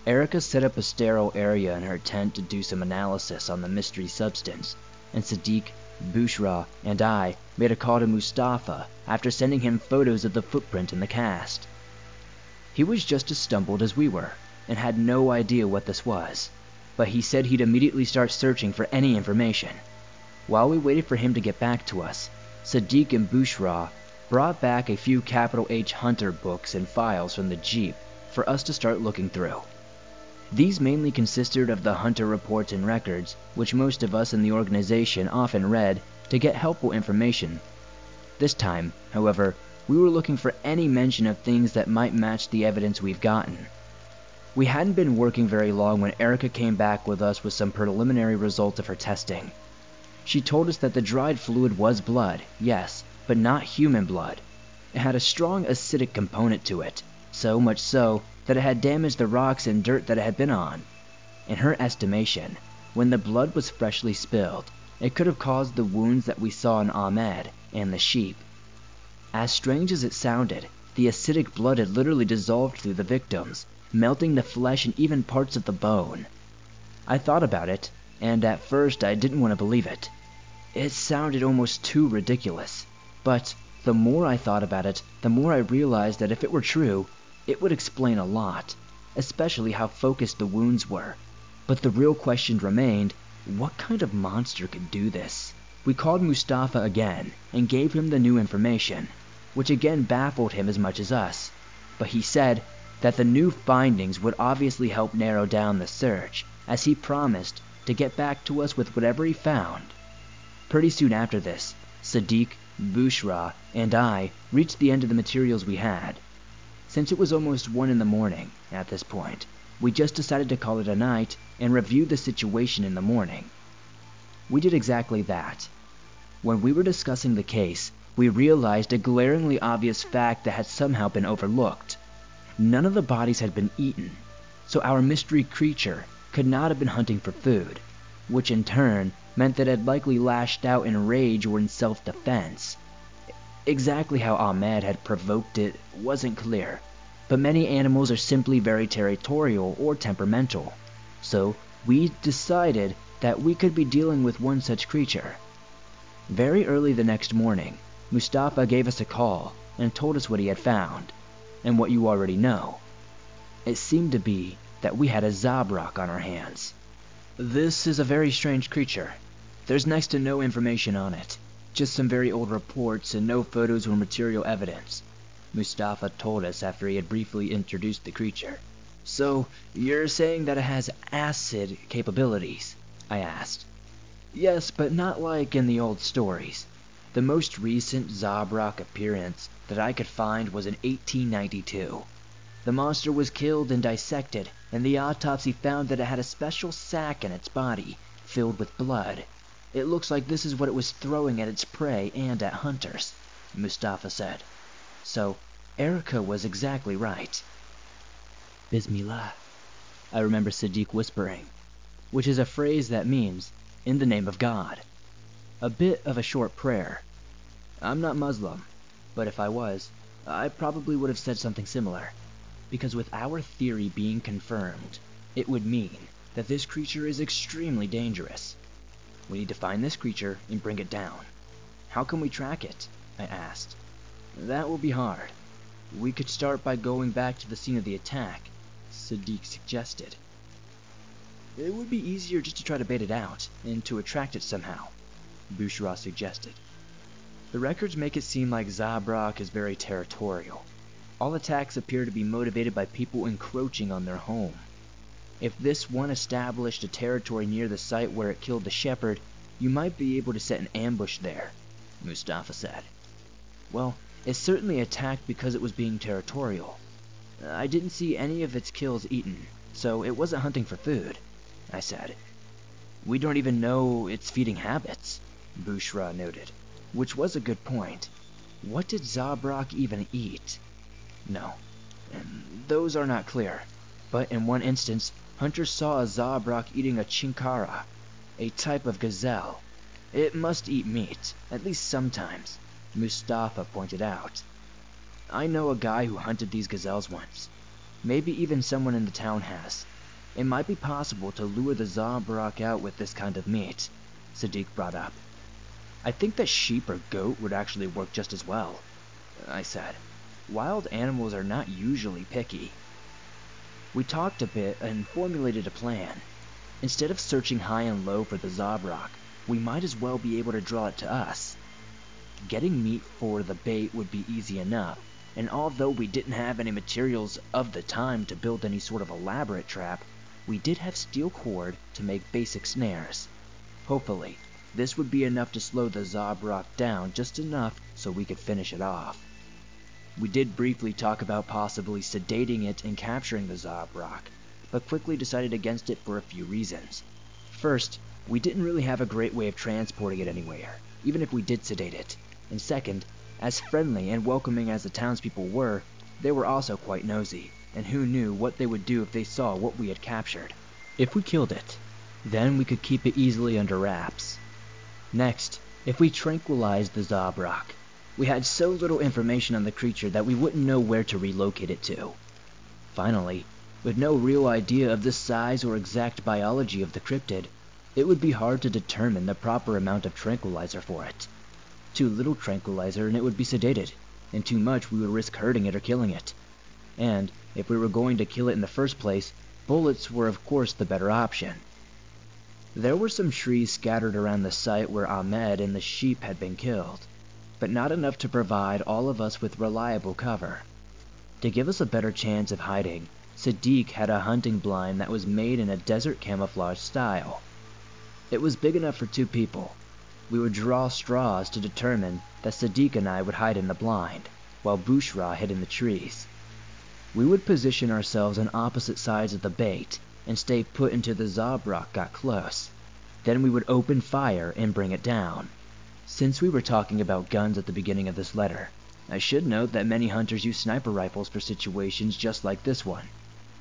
Erica set up a sterile area in her tent to do some analysis on the mystery substance, and Sadiq, Bushra, and I made a call to Mustafa after sending him photos of the footprint in the cast. He was just as stumbled as we were and had no idea what this was, but he said he'd immediately start searching for any information. While we waited for him to get back to us, Sadiq and Bushra brought back a few capital H Hunter books and files from the Jeep for us to start looking through. These mainly consisted of the Hunter reports and records, which most of us in the organization often read to get helpful information. This time, however, we were looking for any mention of things that might match the evidence we've gotten. We hadn't been working very long when Erica came back with us with some preliminary results of her testing. She told us that the dried fluid was blood, yes, but not human blood. It had a strong acidic component to it, so much so that it had damaged the rocks and dirt that it had been on. In her estimation, when the blood was freshly spilled, it could have caused the wounds that we saw in Ahmed and the sheep. As strange as it sounded, the acidic blood had literally dissolved through the victims, melting the flesh and even parts of the bone. I thought about it, and at first I didn't want to believe it. It sounded almost too ridiculous. But the more I thought about it, the more I realized that if it were true, it would explain a lot, especially how focused the wounds were. But the real question remained what kind of monster could do this? We called Mustafa again and gave him the new information, which again baffled him as much as us. But he said that the new findings would obviously help narrow down the search, as he promised to get back to us with whatever he found. Pretty soon after this, Sadiq, Bushra, and I reached the end of the materials we had. Since it was almost one in the morning at this point, we just decided to call it a night and review the situation in the morning. We did exactly that. When we were discussing the case, we realized a glaringly obvious fact that had somehow been overlooked. None of the bodies had been eaten, so our mystery creature could not have been hunting for food, which in turn meant that it had likely lashed out in rage or in self defense. Exactly how Ahmed had provoked it wasn't clear, but many animals are simply very territorial or temperamental, so we decided that we could be dealing with one such creature. Very early the next morning, Mustafa gave us a call and told us what he had found, and what you already know. It seemed to be that we had a Zabraq on our hands. This is a very strange creature. There's next to no information on it, just some very old reports and no photos or material evidence, Mustafa told us after he had briefly introduced the creature. So, you're saying that it has acid capabilities? I asked. Yes, but not like in the old stories. The most recent Zabraq appearance that I could find was in 1892. The monster was killed and dissected, and the autopsy found that it had a special sac in its body, filled with blood. It looks like this is what it was throwing at its prey and at hunters, Mustafa said. So, Erica was exactly right. Bismillah, I remember Sadiq whispering, which is a phrase that means, in the name of God. A bit of a short prayer. I'm not Muslim, but if I was, I probably would have said something similar. Because with our theory being confirmed, it would mean that this creature is extremely dangerous we need to find this creature and bring it down. How can we track it? I asked. That will be hard. We could start by going back to the scene of the attack, Sadiq suggested. It would be easier just to try to bait it out, and to attract it somehow, Bushra suggested. The records make it seem like Zabraq is very territorial. All attacks appear to be motivated by people encroaching on their home. If this one established a territory near the site where it killed the shepherd, you might be able to set an ambush there, Mustafa said. Well, it certainly attacked because it was being territorial. I didn't see any of its kills eaten, so it wasn't hunting for food, I said. We don't even know its feeding habits, Bushra noted, which was a good point. What did Zabraq even eat? No, those are not clear, but in one instance, Hunter saw a Zabraq eating a chinkara, a type of gazelle. It must eat meat, at least sometimes, Mustafa pointed out. I know a guy who hunted these gazelles once. Maybe even someone in the town has. It might be possible to lure the Zabraq out with this kind of meat, Sadiq brought up. I think that sheep or goat would actually work just as well, I said. Wild animals are not usually picky. We talked a bit and formulated a plan. Instead of searching high and low for the Zabraq, we might as well be able to draw it to us. Getting meat for the bait would be easy enough, and although we didn't have any materials of the time to build any sort of elaborate trap, we did have steel cord to make basic snares. Hopefully, this would be enough to slow the Zabraq down just enough so we could finish it off. We did briefly talk about possibly sedating it and capturing the Zabraq, but quickly decided against it for a few reasons. First, we didn't really have a great way of transporting it anywhere, even if we did sedate it. And second, as friendly and welcoming as the townspeople were, they were also quite nosy, and who knew what they would do if they saw what we had captured. If we killed it, then we could keep it easily under wraps. Next, if we tranquilized the Zabraq, we had so little information on the creature that we wouldn't know where to relocate it to. Finally, with no real idea of the size or exact biology of the cryptid, it would be hard to determine the proper amount of tranquilizer for it. Too little tranquilizer and it would be sedated, and too much we would risk hurting it or killing it. And if we were going to kill it in the first place, bullets were of course the better option. There were some trees scattered around the site where Ahmed and the sheep had been killed, but not enough to provide all of us with reliable cover. To give us a better chance of hiding, Sadiq had a hunting blind that was made in a desert camouflage style. It was big enough for two people, we would draw straws to determine that Sadiq and I would hide in the blind, while Bushra hid in the trees. We would position ourselves on opposite sides of the bait and stay put until the Zabraq got close. Then we would open fire and bring it down. Since we were talking about guns at the beginning of this letter, I should note that many hunters use sniper rifles for situations just like this one.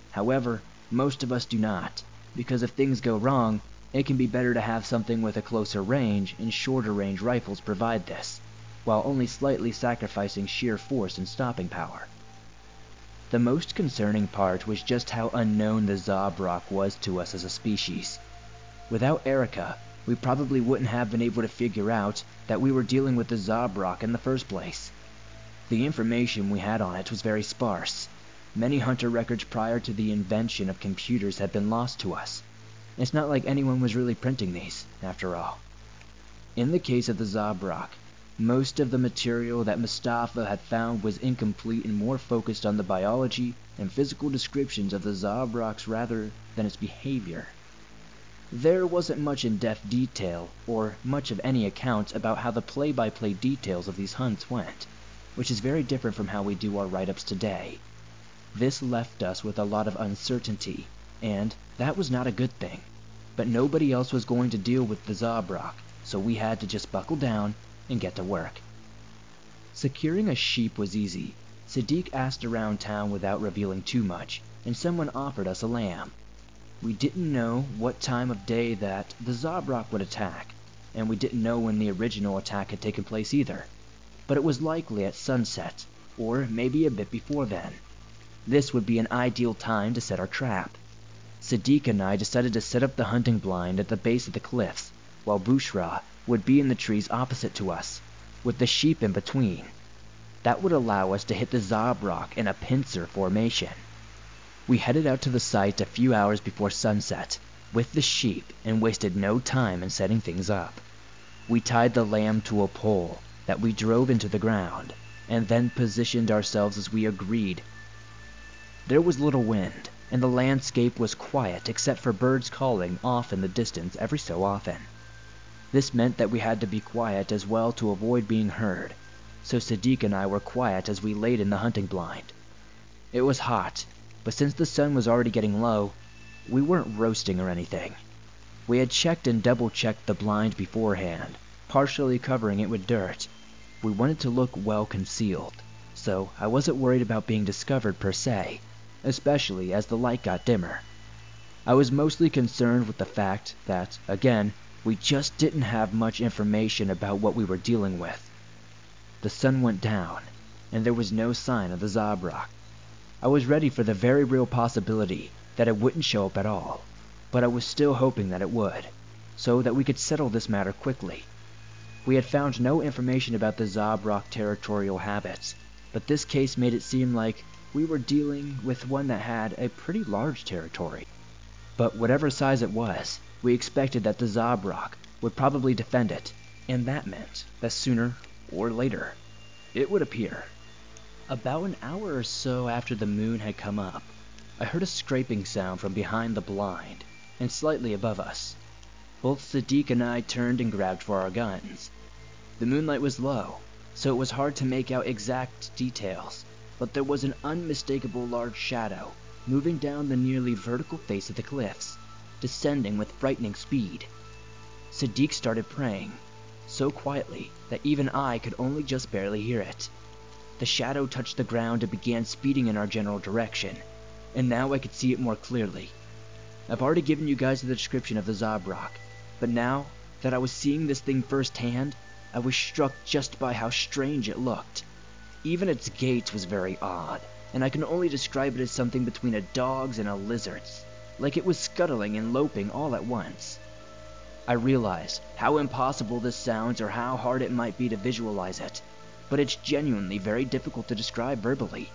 However, most of us do not, because if things go wrong, it can be better to have something with a closer range, and shorter range rifles provide this, while only slightly sacrificing sheer force and stopping power. The most concerning part was just how unknown the Zabraq was to us as a species. Without Erica, we probably wouldn't have been able to figure out that we were dealing with the Zabraq in the first place. The information we had on it was very sparse. Many hunter records prior to the invention of computers had been lost to us, it's not like anyone was really printing these, after all. In the case of the Zabraq, most of the material that Mustafa had found was incomplete and more focused on the biology and physical descriptions of the Zabraqs rather than its behavior. There wasn't much in-depth detail, or much of any account about how the play-by-play details of these hunts went, which is very different from how we do our write-ups today. This left us with a lot of uncertainty and that was not a good thing. But nobody else was going to deal with the Zabraq, so we had to just buckle down and get to work. Securing a sheep was easy. Sadiq asked around town without revealing too much, and someone offered us a lamb. We didn't know what time of day that the Zabraq would attack, and we didn't know when the original attack had taken place either. But it was likely at sunset, or maybe a bit before then. This would be an ideal time to set our trap. Sadiq and I decided to set up the hunting blind at the base of the cliffs, while Bushra would be in the trees opposite to us, with the sheep in between. That would allow us to hit the Zabraq in a pincer formation. We headed out to the site a few hours before sunset, with the sheep, and wasted no time in setting things up. We tied the lamb to a pole that we drove into the ground, and then positioned ourselves as we agreed. There was little wind, and the landscape was quiet except for birds calling off in the distance every so often. This meant that we had to be quiet as well to avoid being heard, so Sadiq and I were quiet as we laid in the hunting blind. It was hot, but since the sun was already getting low, we weren't roasting or anything. We had checked and double checked the blind beforehand, partially covering it with dirt. We wanted to look well concealed, so I wasn't worried about being discovered per se especially as the light got dimmer. I was mostly concerned with the fact that, again, we just didn't have much information about what we were dealing with. The sun went down, and there was no sign of the Zabraq. I was ready for the very real possibility that it wouldn't show up at all, but I was still hoping that it would, so that we could settle this matter quickly. We had found no information about the Zabraq territorial habits, but this case made it seem like we were dealing with one that had a pretty large territory. But whatever size it was, we expected that the Zabraq would probably defend it, and that meant that sooner or later it would appear. About an hour or so after the moon had come up, I heard a scraping sound from behind the blind and slightly above us. Both Sadiq and I turned and grabbed for our guns. The moonlight was low, so it was hard to make out exact details, but there was an unmistakable large shadow moving down the nearly vertical face of the cliffs, descending with frightening speed. Sadiq started praying, so quietly that even I could only just barely hear it. The shadow touched the ground and began speeding in our general direction, and now I could see it more clearly. I've already given you guys the description of the Zabraq, but now that I was seeing this thing firsthand, I was struck just by how strange it looked. Even its gait was very odd, and I can only describe it as something between a dog's and a lizard's, like it was scuttling and loping all at once. I realize how impossible this sounds or how hard it might be to visualize it, but it's genuinely very difficult to describe verbally.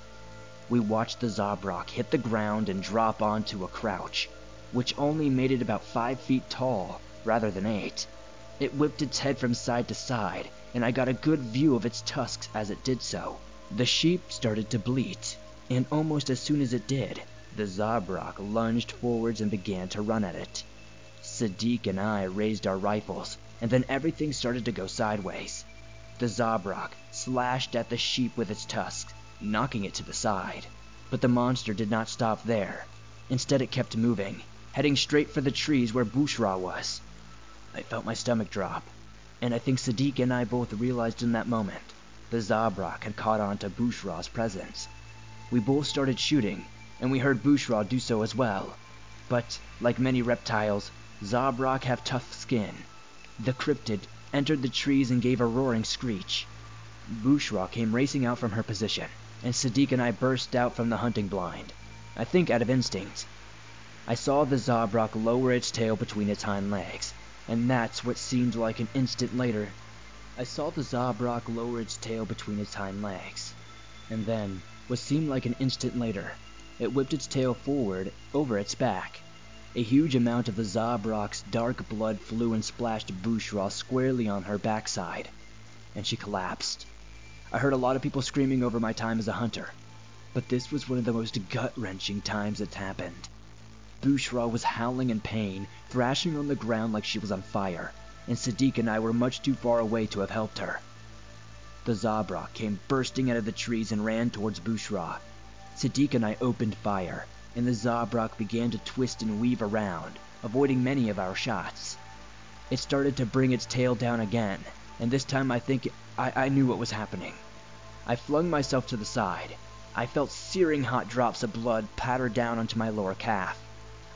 We watched the Zabraq hit the ground and drop onto a crouch, which only made it about five feet tall rather than eight. It whipped its head from side to side, and I got a good view of its tusks as it did so. The sheep started to bleat, and almost as soon as it did, the Zabraq lunged forwards and began to run at it. Sadiq and I raised our rifles, and then everything started to go sideways. The Zabraq slashed at the sheep with its tusks, knocking it to the side. But the monster did not stop there. Instead, it kept moving, heading straight for the trees where Bushra was. I felt my stomach drop, and I think Sadiq and I both realized in that moment the Zabraq had caught on to Bushra's presence. We both started shooting, and we heard Bushra do so as well. But, like many reptiles, Zabraq have tough skin. The cryptid entered the trees and gave a roaring screech. Bushra came racing out from her position, and Sadiq and I burst out from the hunting blind, I think out of instinct. I saw the Zabraq lower its tail between its hind legs, and that's what seemed like an instant later. I saw the Zabraq lower its tail between its hind legs, and then, what seemed like an instant later, it whipped its tail forward over its back. A huge amount of the Zabraq's dark blood flew and splashed Bushra squarely on her backside, and she collapsed. I heard a lot of people screaming over my time as a hunter, but this was one of the most gut-wrenching times it's happened. Bushra was howling in pain, thrashing on the ground like she was on fire, and Sadiq and I were much too far away to have helped her. The Zabraq came bursting out of the trees and ran towards Bushra. Sadiq and I opened fire, and the Zabraq began to twist and weave around, avoiding many of our shots. It started to bring its tail down again, and this time I think I, I knew what was happening. I flung myself to the side. I felt searing hot drops of blood patter down onto my lower calf.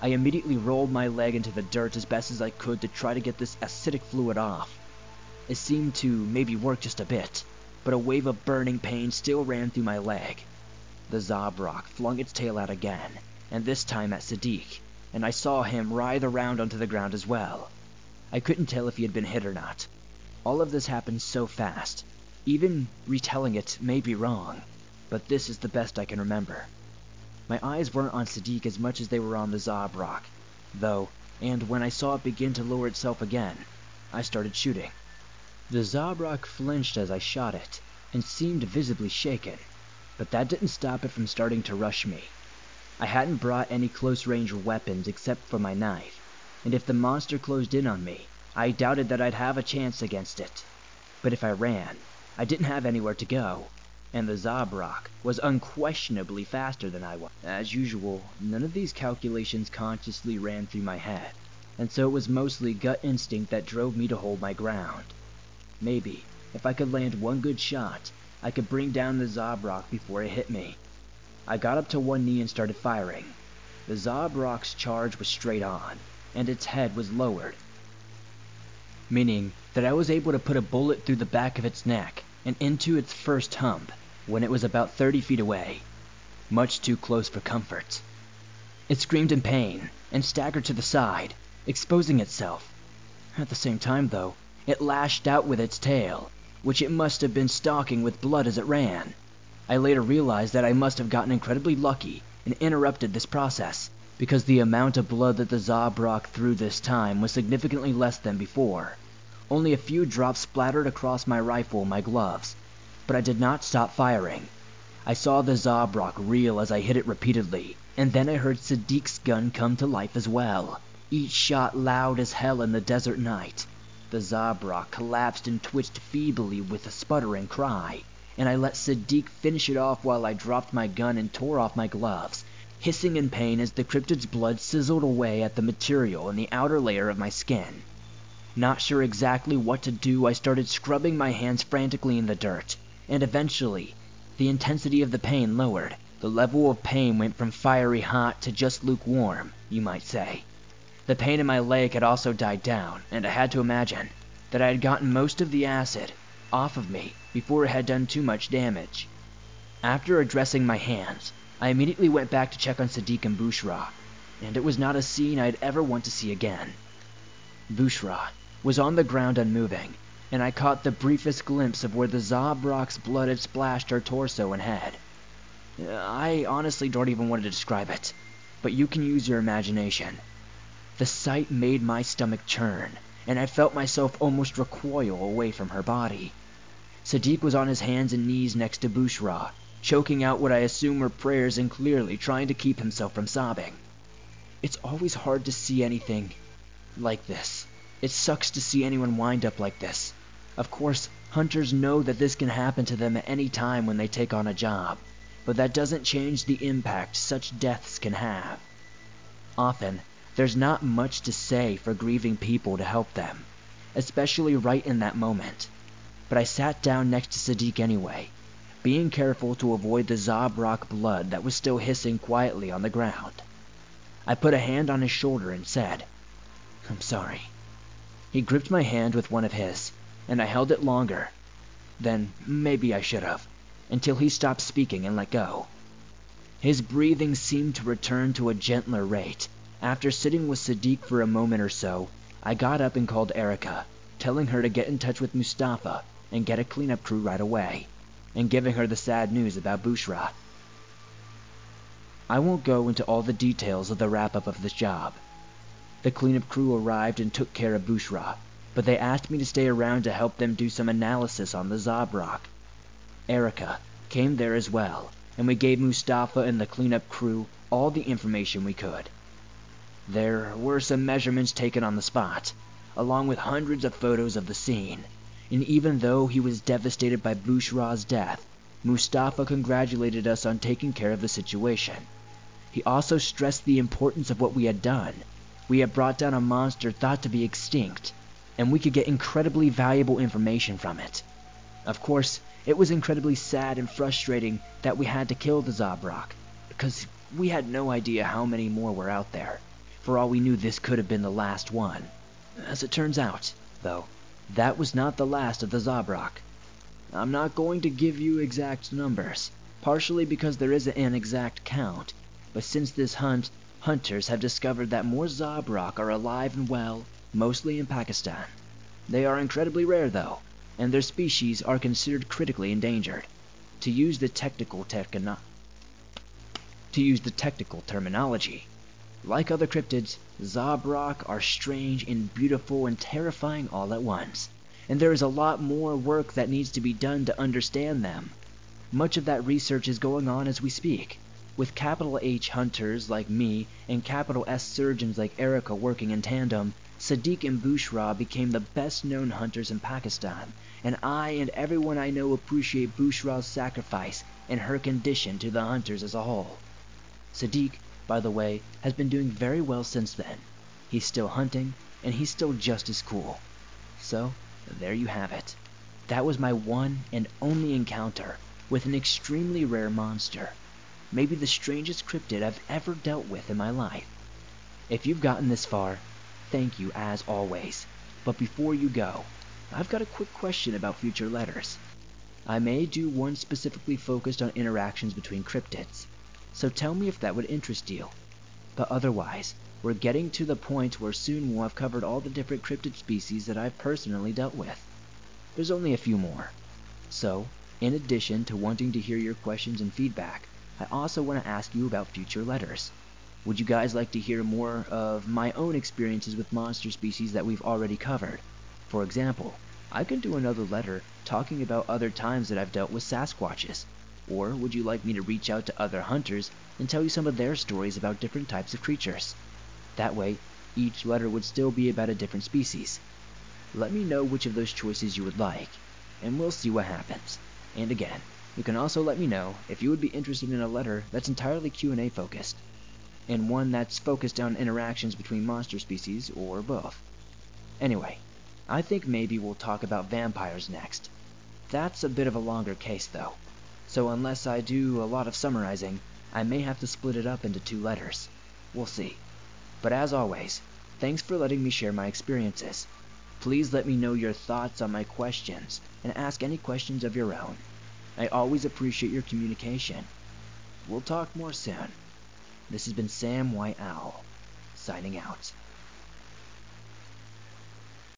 I immediately rolled my leg into the dirt as best as I could to try to get this acidic fluid off. It seemed to maybe work just a bit, but a wave of burning pain still ran through my leg. The Zabraq flung its tail out again, and this time at Sadiq, and I saw him writhe around onto the ground as well. I couldn't tell if he had been hit or not. All of this happened so fast. Even retelling it may be wrong, but this is the best I can remember. My eyes weren't on Sadiq as much as they were on the Zabraq, though, and when I saw it begin to lower itself again, I started shooting. The Zabraq flinched as I shot it, and seemed visibly shaken, but that didn't stop it from starting to rush me. I hadn't brought any close-range weapons except for my knife, and if the monster closed in on me, I doubted that I'd have a chance against it. But if I ran, I didn't have anywhere to go, and the Zabraq was unquestionably faster than I was. As usual, none of these calculations consciously ran through my head, and so it was mostly gut instinct that drove me to hold my ground. Maybe, if I could land one good shot, I could bring down the Zabraq before it hit me. I got up to one knee and started firing. The Zabraq's charge was straight on, and its head was lowered, meaning that I was able to put a bullet through the back of its neck and into its first hump, when it was about 30 feet away, much too close for comfort. It screamed in pain and staggered to the side, exposing itself. At the same time, though, it lashed out with its tail, which it must have been stalking with blood as it ran. I later realized that I must have gotten incredibly lucky and interrupted this process, because the amount of blood that the Zabraq threw this time was significantly less than before. Only a few drops splattered across my rifle and my gloves, but I did not stop firing. I saw the Zabraq reel as I hit it repeatedly, and then I heard Sadiq's gun come to life as well, each shot loud as hell in the desert night. The Zabraq collapsed and twitched feebly with a sputtering cry, and I let Sadiq finish it off while I dropped my gun and tore off my gloves, hissing in pain as the cryptid's blood sizzled away at the material in the outer layer of my skin. Not sure exactly what to do, I started scrubbing my hands frantically in the dirt, and eventually, the intensity of the pain lowered. The level of pain went from fiery hot to just lukewarm, you might say. The pain in my leg had also died down, and I had to imagine that I had gotten most of the acid off of me before it had done too much damage. After addressing my hands, I immediately went back to check on Sadiq and Bushra, and it was not a scene I'd ever want to see again. Bushra was on the ground unmoving, and I caught the briefest glimpse of where the Zabraq's blood had splashed her torso and head. I honestly don't even want to describe it, but you can use your imagination. The sight made my stomach churn, and I felt myself almost recoil away from her body. Sadiq was on his hands and knees next to Bushra, choking out what I assume were prayers and clearly trying to keep himself from sobbing. It's always hard to see anything like this. It sucks to see anyone wind up like this. Of course, hunters know that this can happen to them at any time when they take on a job, but that doesn't change the impact such deaths can have. Often, there's not much to say for grieving people to help them, especially right in that moment. But I sat down next to Sadiq anyway, being careful to avoid the Zabraq blood that was still hissing quietly on the ground. I put a hand on his shoulder and said, I'm sorry. He gripped my hand with one of his, and I held it longer than maybe I should have, until he stopped speaking and let go. His breathing seemed to return to a gentler rate. After sitting with Sadiq for a moment or so, I got up and called Erica, telling her to get in touch with Mustafa and get a cleanup crew right away, and giving her the sad news about Bushra. I won't go into all the details of the wrap up of this job. The cleanup crew arrived and took care of Bushra, but they asked me to stay around to help them do some analysis on the Zabraq. Erica came there as well, and we gave Mustafa and the cleanup crew all the information we could. There were some measurements taken on the spot, along with hundreds of photos of the scene, and even though he was devastated by Bushra's death, Mustafa congratulated us on taking care of the situation. He also stressed the importance of what we had done we had brought down a monster thought to be extinct, and we could get incredibly valuable information from it. Of course, it was incredibly sad and frustrating that we had to kill the Zabraq, because we had no idea how many more were out there. For all we knew, this could have been the last one. As it turns out, though, that was not the last of the Zabraq. I'm not going to give you exact numbers, partially because there isn't an exact count, but since this hunt Hunters have discovered that more Zabraq are alive and well, mostly in Pakistan. They are incredibly rare, though, and their species are considered critically endangered. To use the technical to use the technical terminology, like other cryptids, Zabraq are strange and beautiful and terrifying all at once, and there is a lot more work that needs to be done to understand them. Much of that research is going on as we speak with capital H hunters like me and capital S surgeons like Erica working in tandem, Sadiq and Bushra became the best known hunters in Pakistan, and I and everyone I know appreciate Bushra's sacrifice and her condition to the hunters as a whole. Sadiq, by the way, has been doing very well since then. He's still hunting, and he's still just as cool. So, there you have it. That was my one and only encounter with an extremely rare monster maybe the strangest cryptid I've ever dealt with in my life. If you've gotten this far, thank you as always. But before you go, I've got a quick question about future letters. I may do one specifically focused on interactions between cryptids, so tell me if that would interest you. But otherwise, we're getting to the point where soon we'll have covered all the different cryptid species that I've personally dealt with. There's only a few more. So, in addition to wanting to hear your questions and feedback, I also want to ask you about future letters. Would you guys like to hear more of my own experiences with monster species that we've already covered? For example, I could do another letter talking about other times that I've dealt with Sasquatches. Or would you like me to reach out to other hunters and tell you some of their stories about different types of creatures? That way, each letter would still be about a different species. Let me know which of those choices you would like, and we'll see what happens. And again, you can also let me know if you would be interested in a letter that's entirely Q&A focused, and one that's focused on interactions between monster species or both. Anyway, I think maybe we'll talk about vampires next. That's a bit of a longer case though, so unless I do a lot of summarizing, I may have to split it up into two letters. We'll see. But as always, thanks for letting me share my experiences. Please let me know your thoughts on my questions and ask any questions of your own. I always appreciate your communication. We'll talk more soon. This has been Sam White Owl, signing out.